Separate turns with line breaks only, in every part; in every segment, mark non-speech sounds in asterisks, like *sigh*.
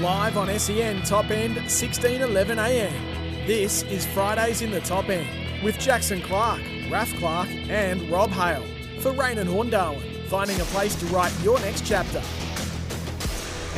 Live on SEN Top End, 16:11 a.m. This is Fridays in the Top End with Jackson Clark, Raf Clark, and Rob Hale for Raine and Horne Darwin, finding a place to write your next chapter.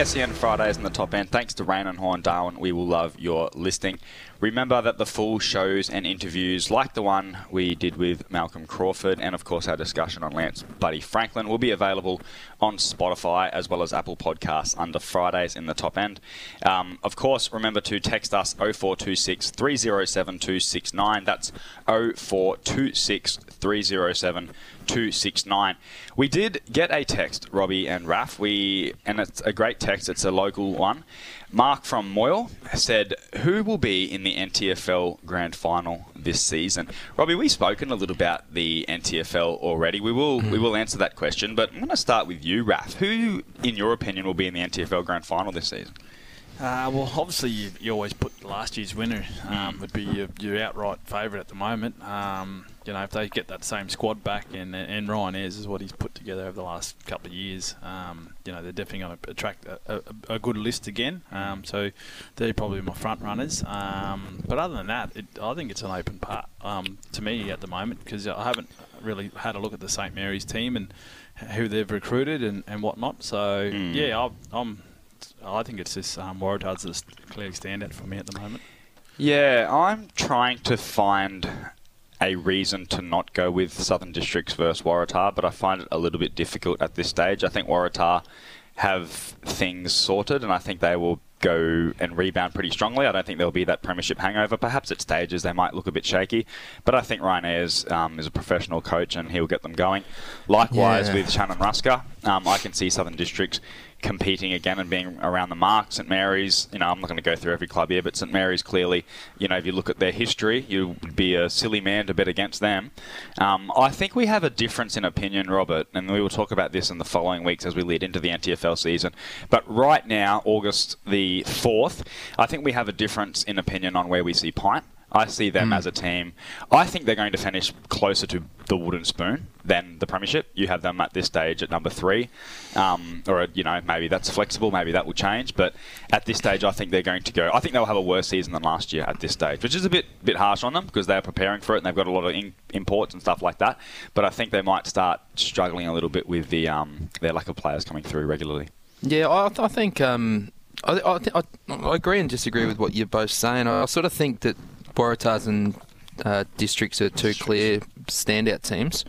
SEN Fridays in the top end. Thanks to Raine and Horne Darwin, we will love your listening. Remember that the full shows and interviews, like the one we did with Malcolm Crawford, and of course our discussion on Lance Buddy Franklin, will be available on Spotify as well as Apple Podcasts under Fridays in the top end. Um, of course, remember to text us 0426 307 269. That's 0426 307 269. We did get a text, Robbie and Raf. We and it's a great text. It's a local one. Mark from Moil said, "Who will be in the NTFL Grand Final this season?" Robbie, we've spoken a little about the NTFL already. We will we will answer that question, but I'm going to start with you, Raf. Who, in your opinion, will be in the NTFL Grand Final this season?
Uh, well, obviously, you, you always put last year's winner um, would be your, your outright favourite at the moment. Um, you know, if they get that same squad back, and and Ryan Ayres is what he's put together over the last couple of years, um, you know, they're definitely going to attract a, a, a, good list again. Um, so they're probably my front runners. Um, but other than that, it, I think it's an open part um, to me at the moment because I haven't really had a look at the St Mary's team and who they've recruited and, and whatnot. So
Mm.
yeah, I, I'm. I think it's this um, Waratahs that's clearly standout for me at the moment.
Yeah, I'm trying to find a reason to not go with Southern Districts versus Waratah, but I find it a little bit difficult at this stage. I think Waratah have things sorted, and I think they will go and rebound pretty strongly. I don't think there'll be that premiership hangover. Perhaps at stages they might look a bit shaky, but I think Ryan Ayres um, is a professional coach and he'll get them going. Likewise
Yeah.
with Shannon Rusca, um, I can see Southern Districts competing again and being around the mark. St Mary's, you know, I'm not going to go through every club here, but St Mary's clearly, you know, if you look at their history, you would be a silly man to bet against them. Um, I think we have a difference in opinion, Robert, and we will talk about this in the following weeks as we lead into the NTFL season. But right now, August the 4th, I think we have a difference in opinion on where we see Pint. I see them as a team. I think they're going to finish closer to the wooden spoon than the premiership. You have them at this stage at number three, um, or you know maybe that's flexible, maybe that will change. But at this stage, I think they're going to go. I think they'll have a worse season than last year at this stage, which is a bit bit harsh on them because they're preparing for it and they've got a lot of in, imports and stuff like that. But I think they might start struggling a little bit with the um, their lack of players coming through regularly.
Yeah, I, I think um, I, I, thi- I, I agree and disagree with what you're both saying. I, sort of think that Waratahs and uh, districts are two clear standout teams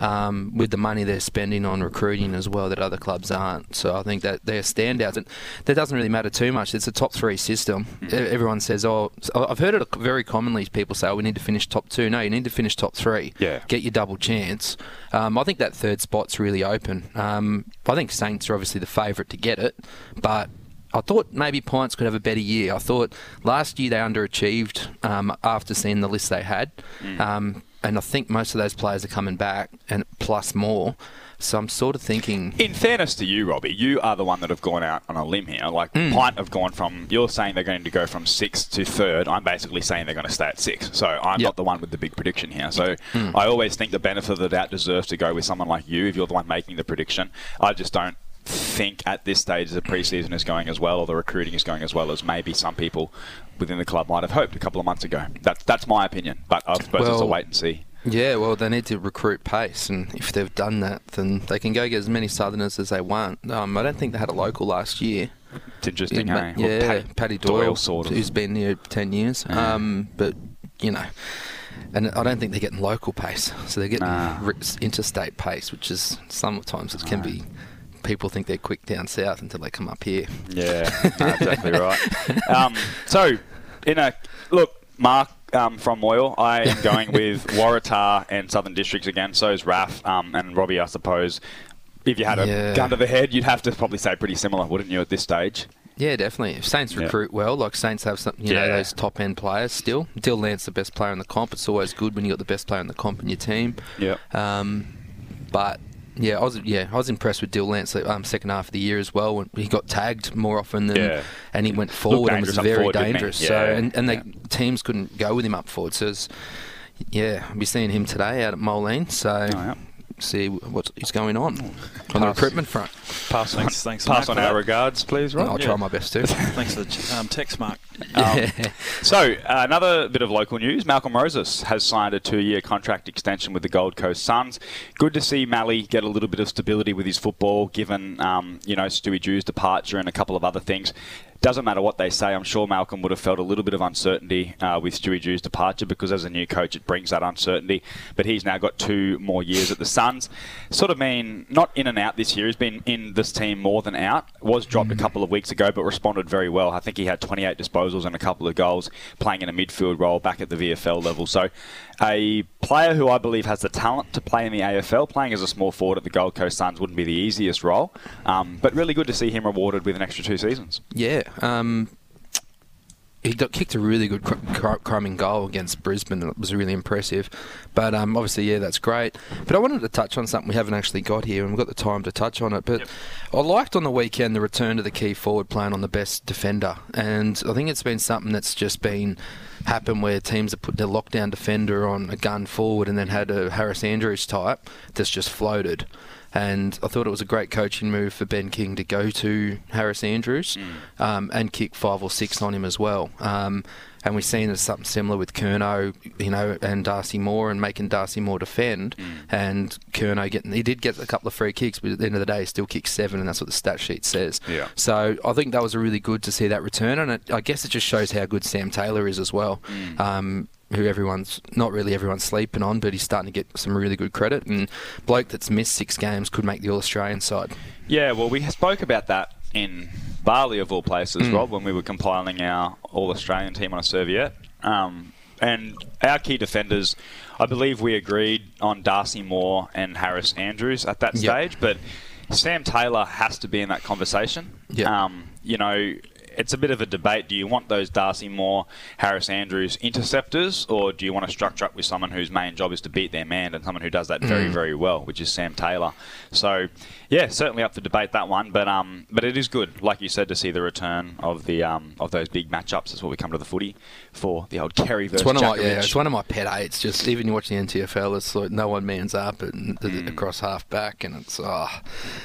um, with the money they're spending on recruiting as well that other clubs aren't. So I think that they're standouts. And that doesn't really matter too much. It's a top three system. Everyone says, oh, I've heard it very commonly. People say, oh, we need to finish top two. No, you need to finish top three.
Yeah.
Get your double chance. Um, I think that third spot's really open. Um, I think Saints are obviously the favourite to get it, but I thought maybe Pints could have a better year. I thought last year they underachieved um, after seeing the list they had, um, and I think most of those players are coming back and plus more. So I'm sort of thinking,
In fairness to you, Robbie, you are the one that have gone out on a limb here. Like Pint have gone from you're saying they're going to go from sixth to third. I'm basically saying they're going to stay at six. So I'm
Yep.
not the one with the big prediction here. So I always think the benefit of the doubt deserves to go with someone like you if you're the one making the prediction. I just don't think at this stage the preseason is going as well or the recruiting is going as well as maybe some people within the club might have hoped a couple of months ago. That's that's my opinion. But I suppose it's a wait and see.
yeah, well, they need to recruit pace, and if they've done that, then they can go get as many Southerners as they want. Um, I don't think they had a local last year.
It's interesting,
Yeah,
hey?
Yeah,
Paddy,
Paddy Doyle,
sort of.
who's been here ten years.
Yeah.
Um, but you know, and I don't think they're getting local pace, so they're getting
Nah.
interstate pace, which is sometimes it can be. People think they're quick down south until they come up here.
Yeah, *laughs* no, exactly right. Um, so, in a look, Mark um, from Moil, I am *laughs* going with Waratah and Southern Districts again. So is Raf um, and Robbie, I suppose. If you had a
Yeah.
gun to the head, you'd have to probably say pretty similar, wouldn't you, at this stage?
Yeah, definitely. If Saints
Yeah.
recruit well, like Saints have some, you know, those top end players still. Dill Lance the best player in the comp. It's always good when you got the best player in the comp in your team.
Yeah.
Um, but yeah, I was yeah I was impressed with Dill Lance um, second half of the year as well. When he got tagged more often than
Yeah.
and he went forward and was very
forward, didn't he?
dangerous. So
Yeah.
and, and
Yeah.
the teams couldn't go with him up forward. So it's, yeah, I'll be seeing him today out at Moline. So
Oh, yeah.
see what is going on on the recruitment front.
Pass,
Thanks- *laughs* thanks,
pass
Mark,
on our
that.
regards, please, Rob.
I'll
yeah.
try my best to. *laughs*
Thanks for the um, text, Mark.
Um, *laughs* so, uh, another bit of local news. Malcolm Rosas has signed a two-year contract extension with the Gold Coast Suns. Good to see Mally get a little bit of stability with his football, given, um, you know, Stewie Dew's departure and a couple of other things. Doesn't matter what they say. I'm sure Malcolm would have felt a little bit of uncertainty uh, with Stewie Dew's departure because as a new coach, it brings that uncertainty. But he's now got two more years at the Suns. Sort of been not in and out this year. He's been in this team more than out. Was dropped a couple of weeks ago, but responded very well. I think he had 28 disposals and a couple of goals, playing in a midfield role back at the VFL level. So, a player who I believe has the talent to play in the AFL, playing as a small forward at the Gold Coast Suns wouldn't be the easiest role. Um, but really good to see him rewarded with an extra two seasons.
Yeah. Um, he got kicked a really good cr- goal against Brisbane. and It was really impressive. But um, obviously, yeah, that's great. But I wanted to touch on something we haven't actually got here, and we've got the time to touch on it. But I liked on the weekend the return to the key forward playing on the best defender. And I think it's been something that's just been happen where teams have put their lockdown defender on a gun forward and then had a Harris Andrews type that's just floated. And I thought it was a great coaching move for Ben King to go to Harris Andrews um, and kick five or six on him as well. Um, and we've seen there's something similar with Curnow, you know, and Darcy Moore, and making Darcy Moore defend. And Curnow getting, he did get a couple of free kicks, but at the end of the day, he still kicked seven, and that's what the stat sheet says.
Yeah.
So I think that was a really good to see that return, and it, I guess it just shows how good Sam Taylor is as well. Um, who everyone's not really everyone's sleeping on, but he's starting to get some really good credit. And bloke that's missed six games could make the All Australian side.
Yeah, well, we spoke about that in Bali, of all places, Rob, when we were compiling our All Australian team on a serviette. Um, and our key defenders, I believe we agreed on Darcy Moore and Harris Andrews at that
Yep.
stage, but Sam Taylor has to be in that conversation.
Yep.
Um, you know, it's a bit of a debate. Do you want those Darcy Moore, Harris Andrews interceptors, or do you want to structure up with someone whose main job is to beat their man and someone who does that very, very well, which is Sam Taylor? So, yeah, certainly up for debate that one. But um, but it is good, like you said, to see the return of the um, of those big matchups. That's what we come to the footy for. The old Kerry versus
It's one of my yeah, it's one of my pet hates. Just even you watch the NTFL, it's like no one mans up and th- across half back, and it's ah,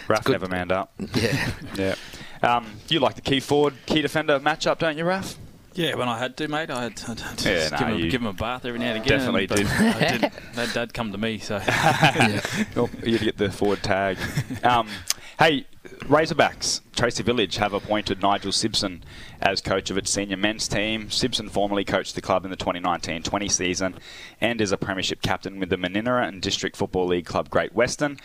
Raf
good.
never manned up.
yeah. *laughs*
Yeah. Um, you like the key forward, key defender matchup, don't you, Raf?
Yeah, when I had to, mate, I had to, I had to
Yeah, nah,
give, him, give him a bath every now and again.
definitely did.
I did. That dad come to me, so *laughs*
Oh, you get the forward tag. *laughs* Um, hey, Razorbacks, Tracy Village have appointed Nigel Simpson as coach of its senior men's team. Simpson formerly coached the club in the 2019-20 season and is a premiership captain with the Mininera and District Football League club Great Western.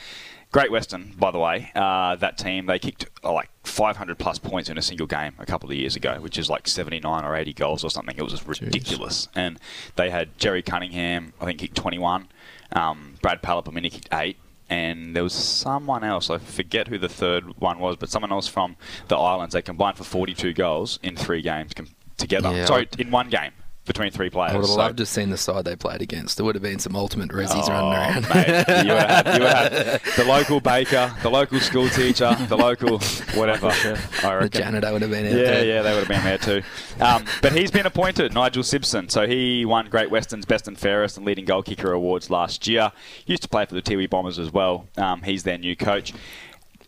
Great Western, by the way, uh, that team, they kicked uh, like 500 plus points in a single game a couple of years ago, which is like 79 or 80 goals or something. It was just ridiculous. And they had Jerry Cunningham, I think, kicked 21. Um, Brad Palapamini kicked 8 and there was someone else. I forget who the third one was, but someone else from the islands. They combined for 42 goals in three games com- together.
Yeah,
Sorry, in one game between three players.
I would have
So-
loved to have seen the side they played against. There would have been some ultimate Rezzies
Oh,
running around.
mate, you would have had, you would have had *laughs* the local baker, the local school teacher, the local whatever. *laughs* I
the janitor would have been out
Yeah,
there.
yeah, they would have been there too. Um, but he's been appointed, Nigel Simpson. So he won Great Western's Best and Fairest and Leading Goal Kicker awards last year. Used to play for the Tiwi Bombers as well. Um, he's their new coach.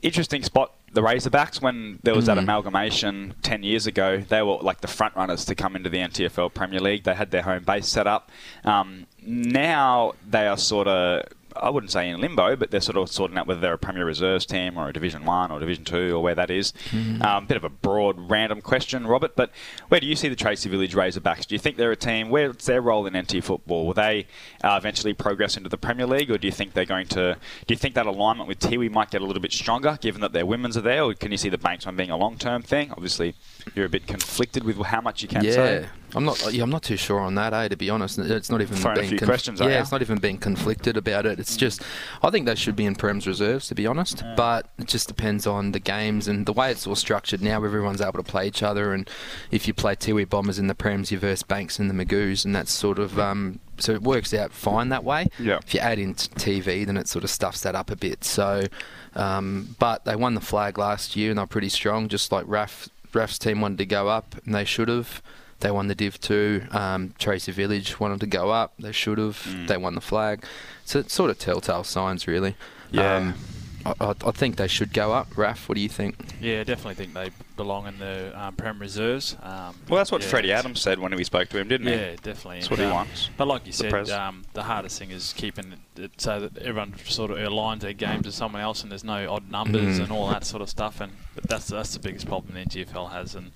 Interesting spot. The Razorbacks, when there was that amalgamation 10 years ago, they were like the front runners to come into the NTFL Premier League. They had their home base set up. Um, now they are sort of I wouldn't say in limbo, but they're sort of sorting out whether they're a Premier Reserves team or a Division One or Division Two or where that is. Um, bit of a broad, random question, Robert. But where do you see the Tracy Village Razorbacks? Do you think they're a team? Where's their role in NT football? Will they uh, eventually progress into the Premier League, or do you think they're going to? Do you think that alignment with Tiwi might get a little bit stronger, given that their women's are there, or can you see the Banks one being a long-term thing? Obviously, you're a bit conflicted with how much you can
Yeah,
say.
I'm not. Yeah, I'm not too sure on that. Eh, to be honest, it's not even
Throwing a
being
few questions, are
yeah, it's not even being conflicted about it. It's just, I think they should be in Prem's reserves, to be honest. But it just depends on the games and the way it's all structured now. Everyone's able to play each other, and if you play Tiwi Bombers in the Prems, you verse Banks and the Magoos, and that's sort of. Um, so it works out fine that way.
Yeah.
If you add in Tiwi, then it sort of stuffs that up a bit. So, um, but they won the flag last year, and they're pretty strong. Just like Raf, Raf's team wanted to go up, and they should have. They won the Div 2. Um, Tracy Village wanted to go up. They should have.
Mm.
They won the flag. So it's sort of telltale signs, really.
Yeah.
Um, I, I I think they should go up. Raf, what do you think?
Yeah, definitely think they belong in the um, Prem reserves. Um,
Well, that's what
yeah,
Freddie Adams said when we spoke to him, didn't he?
Yeah, definitely.
That's
And,
what he
um,
wants.
But like you
The
said, um, the hardest thing is keeping it, it so that everyone sort of aligns their games with someone else, and there's no odd numbers
Mm.
and all that sort of stuff. And but that's that's the biggest problem the NTFL has. And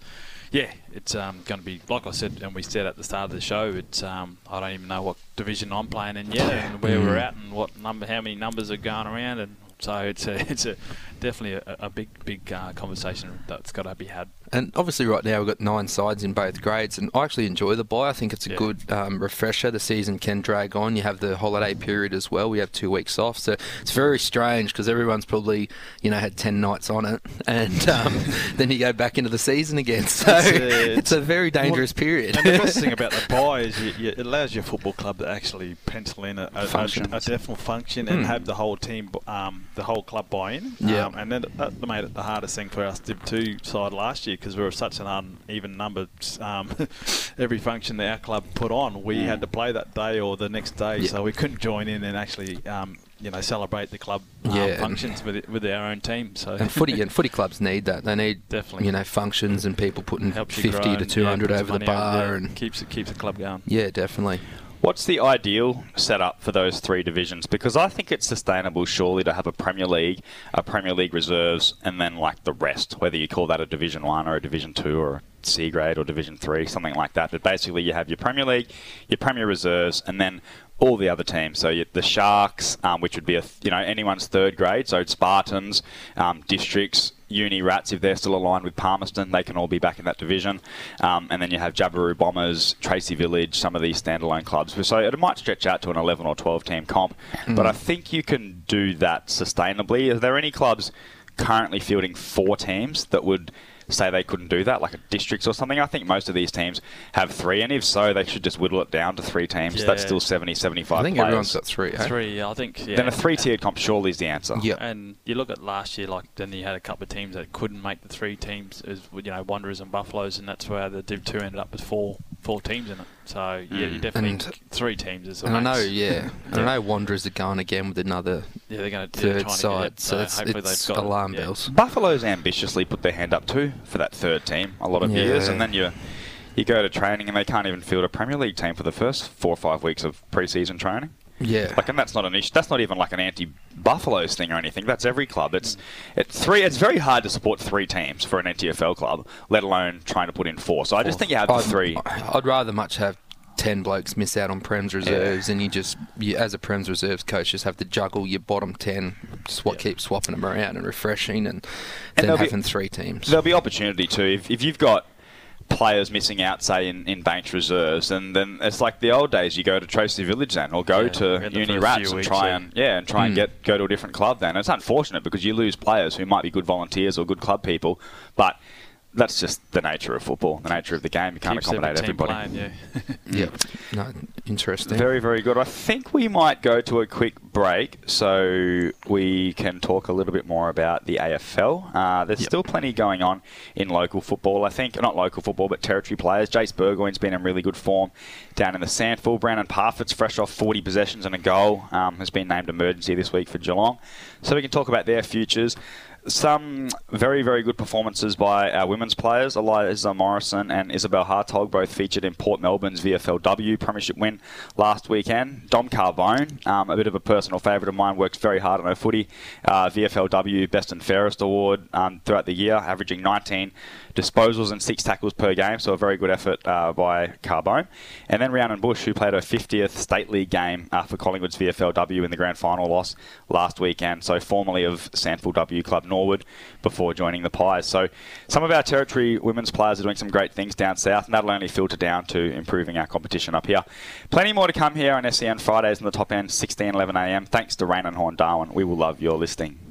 yeah, it's um, going to be like I said, and we said at the start of the show. It's um, I don't even know what division I'm playing in yet, and where we're
Mm.
at, and what number, how many numbers are going around, and so it's a *laughs* it's a definitely a, a big big uh, conversation that's got to be had.
And obviously, right now we've got nine sides in both grades, and I actually enjoy the bye. I think it's a
Yeah.
good um, refresher. The season can drag on. You have the holiday period as well. We have two weeks off, so it's very strange because everyone's probably you know had ten nights on it, *laughs* and um, *laughs* then you go back into the season again. So
It's,
it's,
uh,
a very dangerous period.
And the best *laughs* thing about the buy is you, you, it allows your football club to actually pencil in a, a, a, a definite function and
Hmm.
have the whole team, um, the whole club buy in.
Yeah.
Um, and then that made it the hardest thing for us Div 2 side last year because we were such an uneven number. Um, *laughs* every function that our club put on, we had to play that day or the next day,
Yeah.
so we couldn't join in and actually. Um, you know, celebrate the club um,
Yeah,
functions with it, with our own team. So
and footy and footy clubs need that. They need
Definitely.
you know functions and people putting
helps
fifty to two hundred
yeah,
over the
money over
bar, and
keeps it keeps the club going.
yeah, definitely.
What's the ideal setup for those three divisions? Because I think it's sustainable, surely, to have a Premier League, a Premier League reserves, and then like the rest, whether you call that a Division One or a Division Two or C grade or Division Three, something like that. But basically, you have your Premier League, your Premier reserves, and then all the other teams. So the Sharks, um, which would be a you know anyone's third grade, so it's Spartans, um, districts, Uni Rats, if they're still aligned with Palmerston, they can all be back in that division. Um, and then you have Jabiru Bombers, Tracy Village, some of these standalone clubs. So it might stretch out to an 11 or 12 team comp, but I think you can do that sustainably. Are there any clubs currently fielding four teams that would say they couldn't do that, like a districts or something? I think most of these teams have three, and if so, they should just whittle it down to three teams. That's still 70, 75
I think
players.
everyone's got three. eh?
Three, I think. Yeah.
Then a three-tiered comp surely is the answer.
Yeah.
And you look at last year, like then you had a couple of teams that couldn't make the three teams, as you know, Wanderers and Buffaloes, and that's where the Div Two ended up with four four teams in it. So yeah, you mm. definitely
And-
three teams is. the
And I know,
max.
yeah, *laughs* and I know Wanderers are going again with another
Yeah, they're going to
third side, so it's,
hopefully
it's
they've got
alarm
yeah.
bells.
Buffalo's ambitiously put their hand up too for that third team a lot of
Yeah.
years, and then you you go to training and they can't even field a Premier League team for the first four or five weeks of pre-season training.
Yeah,
Like, and that's not an issue. That's not even like an anti-Buffaloes thing or anything. That's every club. It's it's three. It's very hard to support three teams for an NTFL club, let alone trying to put in four. So I just think you have the
I'd,
three.
I'd rather much have ten blokes miss out on Prem's reserves, and you just, you, as a Prem's reserves coach, just have to juggle your bottom ten, swap,
Yeah.
keep swapping them around and refreshing, and,
And
then
there'll be-
having three teams.
There'll be opportunity too. If, if you've got players missing out, say in, in Banks reserves, and then it's like the old days. You go to Tracy Village then, or go
Yeah,
to Uni Rats and try and yeah, and try and
Mm.
get go to a different club. Then it's unfortunate because you lose players who might be good volunteers or good club people, but that's just the nature of football, the nature of the game. You can't
Keeps
accommodate everybody.
playing, yeah. *laughs*
yeah, no, interesting.
Very, very good. I think we might go to a quick break so we can talk a little bit more about the AFL. Uh, there's
Yep.
still plenty going on in local football, I think. Not local football, but territory players. Jace Burgoyne's been in really good form down in the SANFL. Brandon Parfitt's fresh off 40 possessions and a goal. Um, has been named emergency this week for Geelong. So we can talk about their futures. Some very, very good performances by our women's players. Eliza Morrison and Isabel Hartog both featured in Port Melbourne's VFLW Premiership win last weekend. Dom Carbone, um, a bit of a personal favourite of mine, works very hard on her footy. Uh, VFLW Best and Fairest Award um, throughout the year, averaging 19 disposals and six tackles per game, so a very good effort uh, by Carbone. And then Rhiannon Bush, who played her 50th State League game uh, for Collingwood's VFLW in the grand final loss last weekend, so formerly of SANFLW Club North. Norwood before joining the Pies. So some of our territory women's players are doing some great things down south, and that'll only filter down to improving our competition up here. Plenty more to come here on SEN Fridays in the top end, 16, 11 a.m. Thanks to Raine and Horne Darwin. We will love your listening.